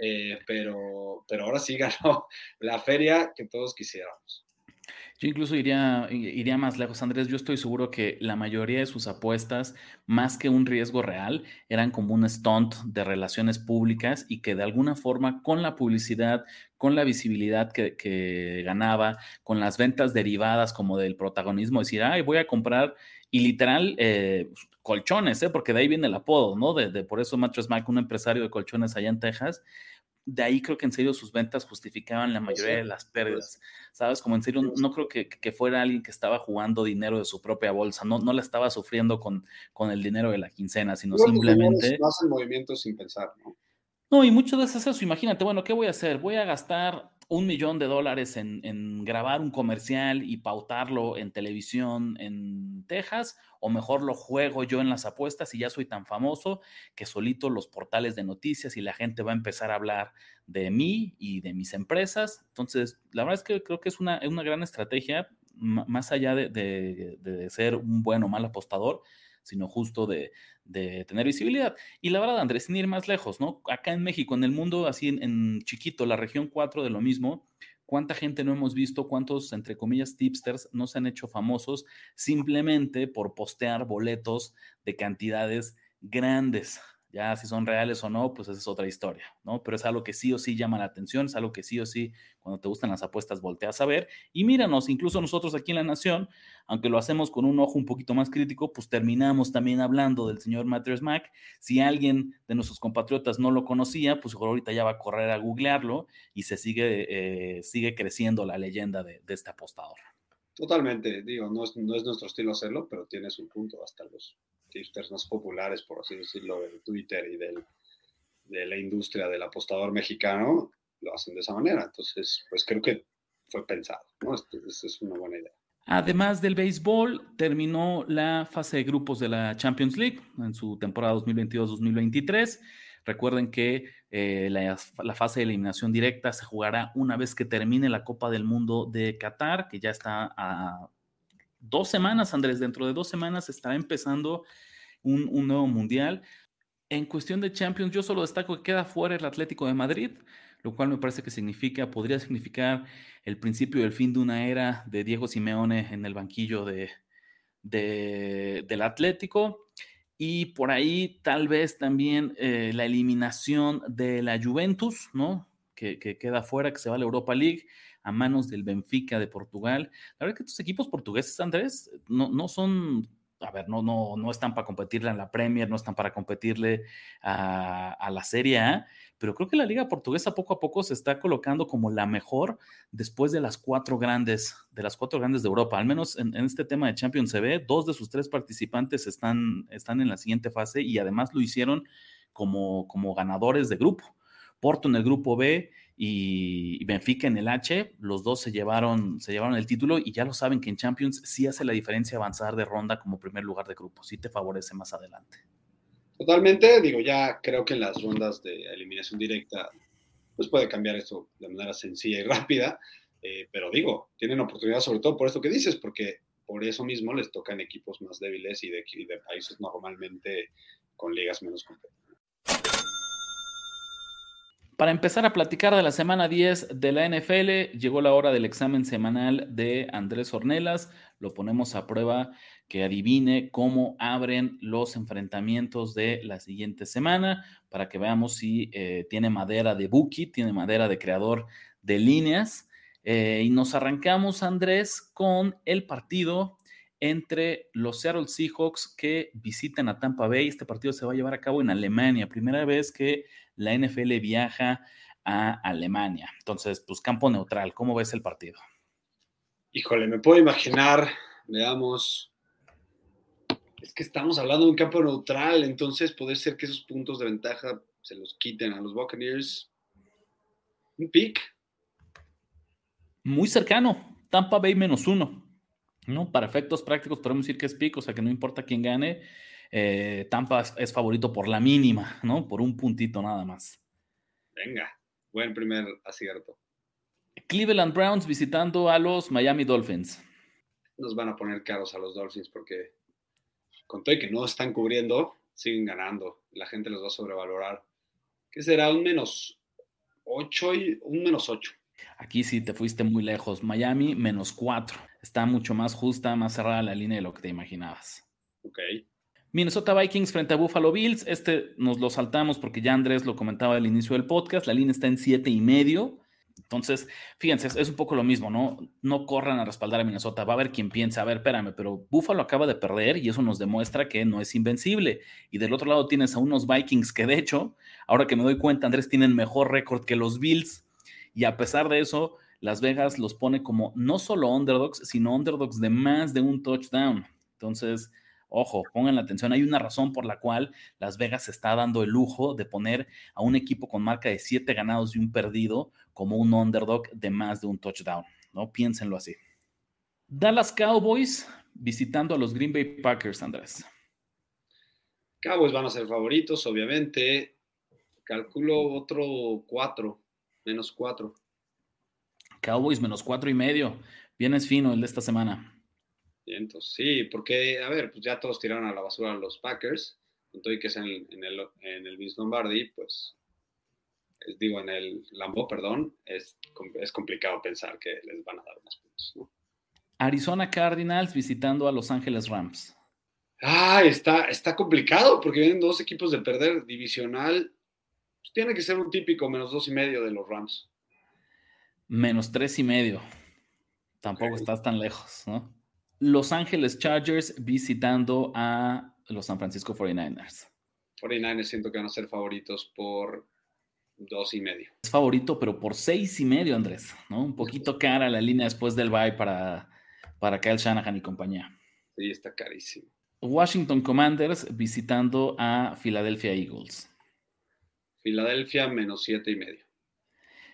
Eh, pero, pero ahora sí ganó la feria que todos quisiéramos. Yo incluso iría, iría más lejos, Andrés. Yo estoy seguro que la mayoría de sus apuestas, más que un riesgo real, eran como un stunt de relaciones públicas y que de alguna forma con la publicidad, con la visibilidad que, ganaba, con las ventas derivadas como del protagonismo, decir, ay, voy a comprar y literal eh, colchones, ¿eh? porque de ahí viene el apodo, ¿no? De, por eso Mattress Mac, un empresario de colchones allá en Texas, de ahí creo que en serio sus ventas justificaban la mayoría de las pérdidas, ¿sabes? Como en serio, no creo que, fuera alguien que estaba jugando dinero de su propia bolsa, no, no la estaba sufriendo con, con el dinero de la quincena, sino simplemente... No hacen movimientos sin pensar, ¿no? No, y muchas veces eso, imagínate, bueno, ¿qué voy a hacer? Voy a gastar un millón de dólares en, grabar un comercial y pautarlo en televisión en Texas, o mejor lo juego yo en las apuestas y ya soy tan famoso que solito los portales de noticias y la gente va a empezar a hablar de mí y de mis empresas. Entonces, la verdad es que creo que es una, gran estrategia, más allá de ser un buen o mal apostador, sino justo de, tener visibilidad. Y la verdad, Andrés, sin ir más lejos, ¿no? Acá en México, en el mundo, así en, chiquito, la región 4 de lo mismo, ¿cuánta gente no hemos visto? ¿Cuántos, entre comillas, tipsters no se han hecho famosos simplemente por postear boletos de cantidades grandes? Ya si son reales o no, pues esa es otra historia, ¿no? Pero es algo que sí o sí llama la atención, es algo que sí o sí, cuando te gustan las apuestas, volteas a ver. Y míranos, incluso nosotros aquí en La Nación, aunque lo hacemos con un ojo un poquito más crítico, pues terminamos también hablando del señor Matters Mac. Si alguien de nuestros compatriotas no lo conocía, pues ahorita ya va a correr a googlearlo y se sigue, eh, sigue creciendo la leyenda de, de este apostador. Totalmente, digo, no es, no es nuestro estilo hacerlo, pero tienes un punto hasta los tipsters más populares, por así decirlo, de Twitter y del, de la industria del apostador mexicano, lo hacen de esa manera. Entonces, pues creo que fue pensado, ¿no? Esa es una buena idea. Además del béisbol, terminó la fase de grupos de la Champions League en su temporada 2022-2023. Recuerden que eh, la, la, fase de eliminación directa se jugará una vez que termine la Copa del Mundo de Qatar, que ya está a dos semanas, Andrés, dentro de dos semanas estará empezando un, nuevo mundial. En cuestión de Champions, yo solo destaco que queda fuera el Atlético de Madrid, lo cual me parece que significa, podría significar el principio del fin de una era de Diego Simeone en el banquillo de, del Atlético. Y por ahí tal vez también eh, la eliminación de la Juventus, ¿no? Que, que, queda fuera, que se va a la Europa League a manos del Benfica de Portugal. La verdad que estos equipos portugueses, Andrés, no, no son a ver, no, no, no están para competirle a la Premier, no están para competirle a, la Serie A, pero creo que la Liga Portuguesa poco a poco se está colocando como la mejor después de las cuatro grandes, de las cuatro grandes de Europa. Al menos en, este tema de Champions se ve, dos de sus tres participantes están, están en la siguiente fase y además lo hicieron como, como ganadores de grupo. Porto en el grupo B y Benfica en el H, los dos se llevaron, se llevaron el título y ya lo saben que en Champions sí hace la diferencia avanzar de ronda como primer lugar de grupo, sí te favorece más adelante. Totalmente, digo, ya creo que en las rondas de eliminación directa, pues puede cambiar esto de manera sencilla y rápida, eh, pero digo, tienen oportunidad sobre todo por esto que dices, porque por eso mismo les tocan equipos más débiles y de, países normalmente con ligas menos competitivas. Para empezar a platicar de la semana 10 de la NFL, llegó la hora del examen semanal de Andrés Ornelas. Lo ponemos a prueba que adivine cómo abren los enfrentamientos de la siguiente semana para que veamos si eh, tiene madera de Buki, tiene madera de creador de líneas. Eh, y nos arrancamos, Andrés, con el partido entre los Seattle Seahawks que visitan a Tampa Bay. Este partido se va a llevar a cabo en Alemania, primera vez que la NFL viaja a Alemania. Entonces, pues campo neutral, ¿cómo ves el partido? Híjole, me puedo imaginar, veamos, es que estamos hablando de un campo neutral, entonces puede ser que esos puntos de ventaja se los quiten a los Buccaneers. Un pick. Muy cercano, Tampa Bay menos uno. ¿No? Para efectos prácticos podemos decir que es pick, o sea que no importa quién gane, eh, Tampa es favorito por la mínima, ¿no? Por un puntito nada más. Venga, buen primer acierto. Cleveland Browns visitando a los Miami Dolphins. Nos van a poner caros a los Dolphins porque con todo que no están cubriendo, siguen ganando. La gente los va a sobrevalorar. ¿Qué será? Un menos 8 y un menos 8. Aquí sí te fuiste muy lejos. Miami menos 4. Está mucho más justa, más cerrada la línea de lo que te imaginabas. Ok. Minnesota Vikings frente a Buffalo Bills. Este nos lo saltamos porque ya Andrés lo comentaba al inicio del podcast. La línea está en siete y medio. Entonces, fíjense, es, un poco lo mismo, ¿no? No corran a respaldar a Minnesota. Va a haber quien piense, a ver, espérame, pero Buffalo acaba de perder y eso nos demuestra que no es invencible. Y del otro lado tienes a unos Vikings que, de hecho, ahora que me doy cuenta, Andrés, tienen mejor récord que los Bills. Y a pesar de eso, Las Vegas los pone como no solo underdogs, sino underdogs de más de un touchdown. Entonces, Ojo, pongan la atención, hay una razón por la cual Las Vegas se está dando el lujo de poner a un equipo con marca de siete ganados y un perdido como un underdog de más de un touchdown, ¿no? Piénsenlo así. Dallas Cowboys visitando a los Green Bay Packers, Andrés. Cowboys van a ser favoritos, obviamente. Calculo otro cuatro, menos cuatro. Cowboys menos cuatro y medio. Vienes fino el de esta semana. Entonces, sí, porque, a ver, pues ya todos tiraron a la basura a los Packers, entonces que es en, el, en el Vince Lombardi, pues, digo, en el Lambo, perdón, es, es complicado pensar que les van a dar más puntos, ¿no? Arizona Cardinals visitando a Los Ángeles Rams. Ah, está, está complicado porque vienen dos equipos de perder divisional. Pues tiene que ser un típico menos dos y medio de los Rams. Menos tres y medio. Tampoco estás tan lejos, ¿no? Los Ángeles Chargers visitando a los San Francisco 49ers. 49ers siento que van a ser favoritos por dos y medio. Es favorito, pero por seis y medio, Andrés, ¿no? Un poquito cara la línea después del bye para, para Kyle Shanahan y compañía. Sí, está carísimo. Washington Commanders visitando a Philadelphia Eagles. Filadelfia menos siete y medio.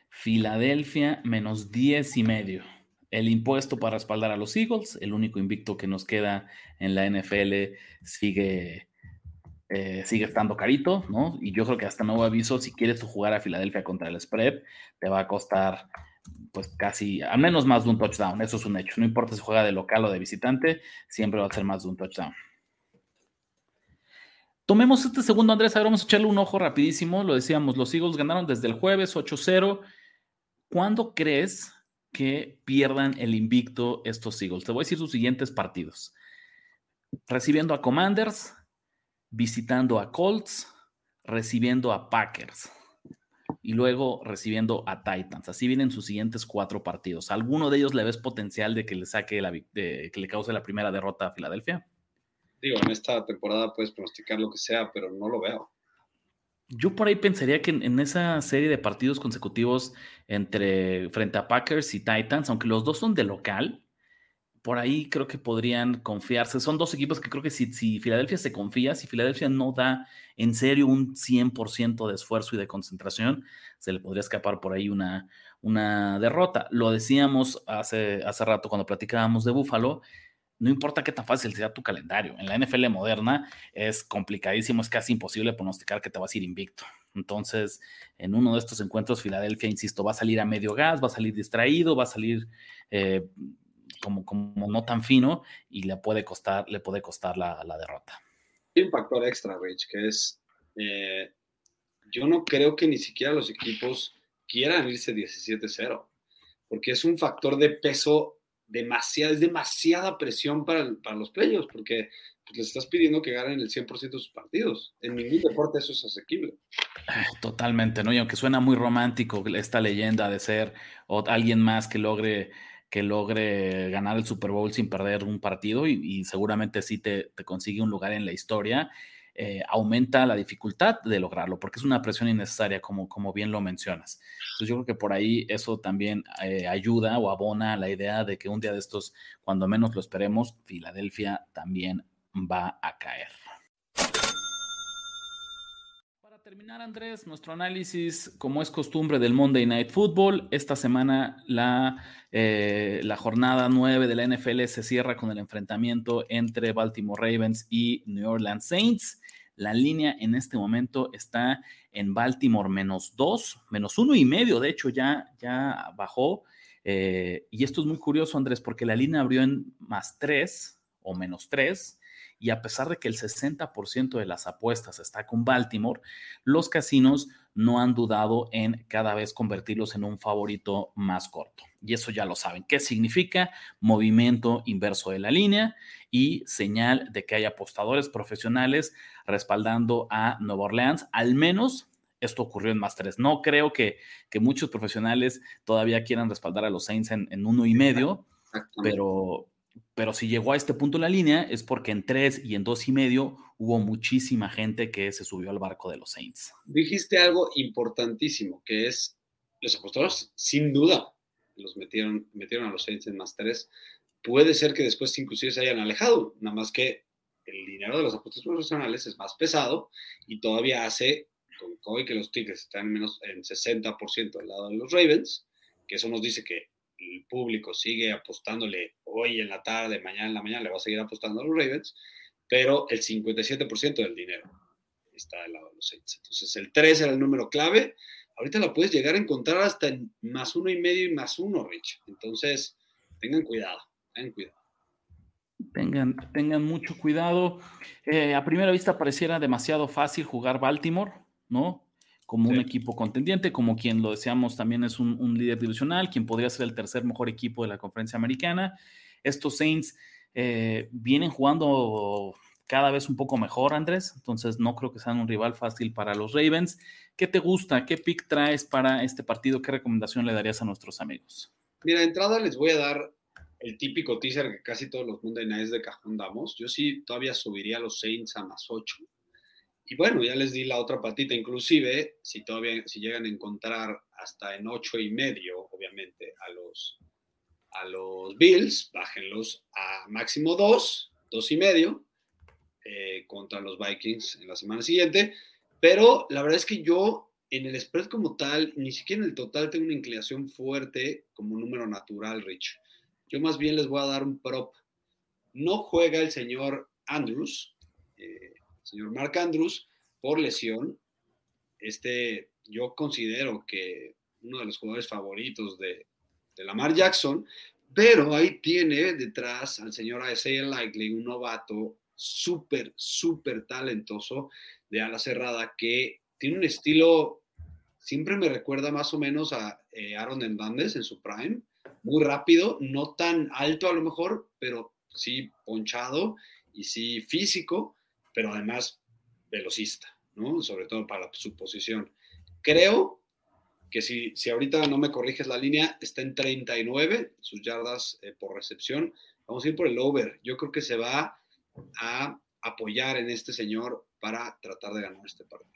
Filadelfia menos diez y medio el impuesto para respaldar a los Eagles, el único invicto que nos queda en la NFL, sigue, eh, sigue estando carito, ¿no? Y yo creo que hasta nuevo aviso, si quieres jugar a Filadelfia contra el spread, te va a costar pues casi, al menos más de un touchdown, eso es un hecho. No importa si juega de local o de visitante, siempre va a ser más de un touchdown. Tomemos este segundo, Andrés, ahora vamos a echarle un ojo rapidísimo. Lo decíamos, los Eagles ganaron desde el jueves 8-0. ¿Cuándo crees que pierdan el invicto estos Eagles. Te voy a decir sus siguientes partidos. Recibiendo a Commanders, visitando a Colts, recibiendo a Packers y luego recibiendo a Titans. Así vienen sus siguientes cuatro partidos. ¿Alguno de ellos le ves potencial de que le saque la, que le cause la primera derrota a Filadelfia? Digo, en esta temporada puedes pronosticar lo que sea, pero no lo veo. Yo por ahí pensaría que en, esa serie de partidos consecutivos entre frente a Packers y Titans, aunque los dos son de local, por ahí creo que podrían confiarse. Son dos equipos que creo que si, si Filadelfia se confía, si Filadelfia no da en serio un 100% de esfuerzo y de concentración, se le podría escapar por ahí una, una derrota. Lo decíamos hace, hace rato cuando platicábamos de Buffalo no importa qué tan fácil sea tu calendario. En la NFL moderna es complicadísimo, es casi imposible pronosticar que te vas a ir invicto. Entonces, en uno de estos encuentros, Filadelfia, insisto, va a salir a medio gas, va a salir distraído, va a salir eh, como, como no tan fino y le puede costar, le puede costar la, derrota. Hay un factor extra, Rich, que es, eh, yo no creo que ni siquiera los equipos quieran irse 17-0, porque es un factor de peso demasiada, es demasiada presión para, para los players, porque pues, les estás pidiendo que ganen el 100% de sus partidos. En ningún deporte eso es asequible. Totalmente, ¿no? Y aunque suena muy romántico esta leyenda de ser o alguien más que logre que logre ganar el Super Bowl sin perder un partido y, seguramente sí te, te, consigue un lugar en la historia. Eh, aumenta la dificultad de lograrlo, porque es una presión innecesaria, como, como bien lo mencionas. Entonces yo creo que por ahí eso también eh, ayuda o abona la idea de que un día de estos, cuando menos lo esperemos, Filadelfia también va a caer. Para terminar, Andrés, nuestro análisis, como es costumbre del Monday Night Football, esta semana la, eh, la jornada 9 de la NFL se cierra con el enfrentamiento entre Baltimore Ravens y New Orleans Saints. La línea en este momento está en Baltimore menos dos, menos uno y medio, de hecho ya, ya bajó. Eh, y esto es muy curioso, Andrés, porque la línea abrió en más tres o menos tres y a pesar de que el 60% de las apuestas está con Baltimore, los casinos no han dudado en cada vez convertirlos en un favorito más corto. Y eso ya lo saben. ¿Qué significa? Movimiento inverso de la línea y señal de que hay apostadores profesionales respaldando a Nueva Orleans, al menos esto ocurrió en más tres. No creo que, que, muchos profesionales todavía quieran respaldar a los Saints en, en uno y medio, pero, pero si llegó a este punto la línea es porque en tres y en dos y medio hubo muchísima gente que se subió al barco de los Saints. Dijiste algo importantísimo, que es los apostadores, sin duda, los metieron, metieron a los Saints en más tres. Puede ser que después inclusive se hayan alejado, nada más que el dinero de los apostadores profesionales es más pesado y todavía hace con que los Tigres están menos en 60% al lado de los Ravens, que eso nos dice que el público sigue apostándole hoy en la tarde, mañana en la mañana, le va a seguir apostando a los Ravens, pero el 57% del dinero está del lado de los Saints. Entonces, el 3 era el número clave. Ahorita lo puedes llegar a encontrar hasta en más uno y medio y más uno, Rich. Entonces, tengan cuidado, tengan cuidado. Tengan, tengan mucho cuidado. Eh, a primera vista pareciera demasiado fácil jugar Baltimore, ¿no? Como un equipo contendiente, como quien lo deseamos también es un, líder divisional, quien podría ser el tercer mejor equipo de la conferencia americana. Estos Saints eh, vienen jugando cada vez un poco mejor, Andrés, entonces no creo que sean un rival fácil para los Ravens. ¿Qué te gusta? ¿Qué pick traes para este partido? ¿Qué recomendación le darías a nuestros amigos? Mira, de entrada les voy a dar el típico teaser que casi todos los Monday Nights de cajón damos. Yo sí todavía subiría a los Saints a más 8 y bueno, ya les di la otra patita, inclusive si todavía, si llegan a encontrar hasta en ocho y medio, obviamente, a los, a los Bills, bájenlos a máximo dos, dos y medio, eh, contra los Vikings en la semana siguiente. Pero la verdad es que yo en el spread como tal, ni siquiera en el total tengo una inclinación fuerte como número natural, Rich. Yo más bien les voy a dar un prop. No juega el señor Andrews, eh, señor Mark Andrews por lesión. Este, yo considero que uno de los jugadores favoritos de, de Lamar Jackson, pero ahí tiene detrás al señor Isaiah Likely, un novato súper, súper talentoso de ala cerrada que tiene un estilo, siempre me recuerda más o menos a eh, Aaron Hernández en su prime, muy rápido, no tan alto a lo mejor, pero sí ponchado y sí físico pero además velocista, ¿no? Sobre todo para su posición. Creo que si, si ahorita no me corriges la línea, está en 39 sus yardas eh, por recepción. Vamos a ir por el over. Yo creo que se va a apoyar en este señor para tratar de ganar este partido.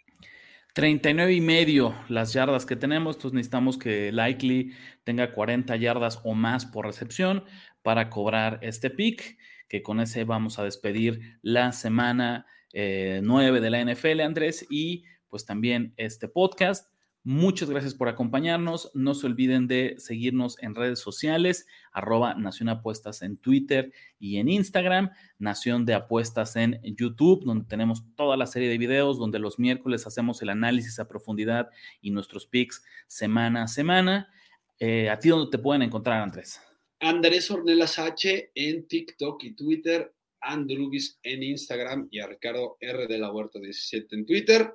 39 y medio las yardas que tenemos, entonces necesitamos que Likely tenga 40 yardas o más por recepción para cobrar este pick que con ese vamos a despedir la semana 9 eh, de la NFL, Andrés, y pues también este podcast. Muchas gracias por acompañarnos. No se olviden de seguirnos en redes sociales, arroba Nación Apuestas en Twitter y en Instagram, Nación de Apuestas en YouTube, donde tenemos toda la serie de videos, donde los miércoles hacemos el análisis a profundidad y nuestros picks semana a semana. Eh, ¿A ti dónde te pueden encontrar, Andrés? Andrés Ornelas H en TikTok y Twitter, Andrubis en Instagram y a Ricardo R de la Huerta 17 en Twitter.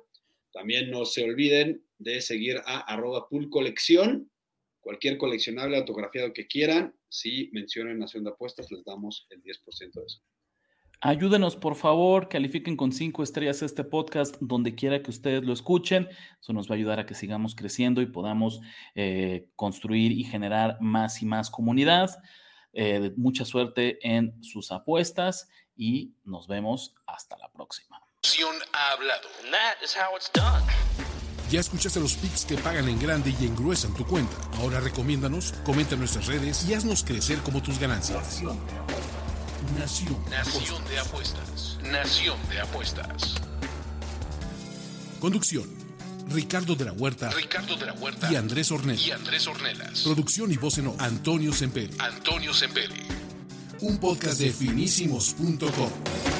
También no se olviden de seguir a arroba pool colección. Cualquier coleccionable autografiado que quieran, si mencionan Nación de Apuestas, les damos el 10% de eso. Ayúdenos, por favor, califiquen con cinco estrellas este podcast donde quiera que ustedes lo escuchen. Eso nos va a ayudar a que sigamos creciendo y podamos eh, construir y generar más y más comunidad. Eh, mucha suerte en sus apuestas y nos vemos hasta la próxima. Ha hablado. Ya escuchaste los picks que pagan en grande y engruesan tu cuenta. Ahora recomiéndanos, comenta en nuestras redes y haznos crecer como tus ganancias. Nación. Nación de apuestas. Nación de apuestas. Conducción. Ricardo de la Huerta. Ricardo de la Huerta. Y Andrés Ornelas. Y Andrés Ornelas. Producción y voz en Antonio Semperi. Antonio Semperi. Un podcast de finísimos.com.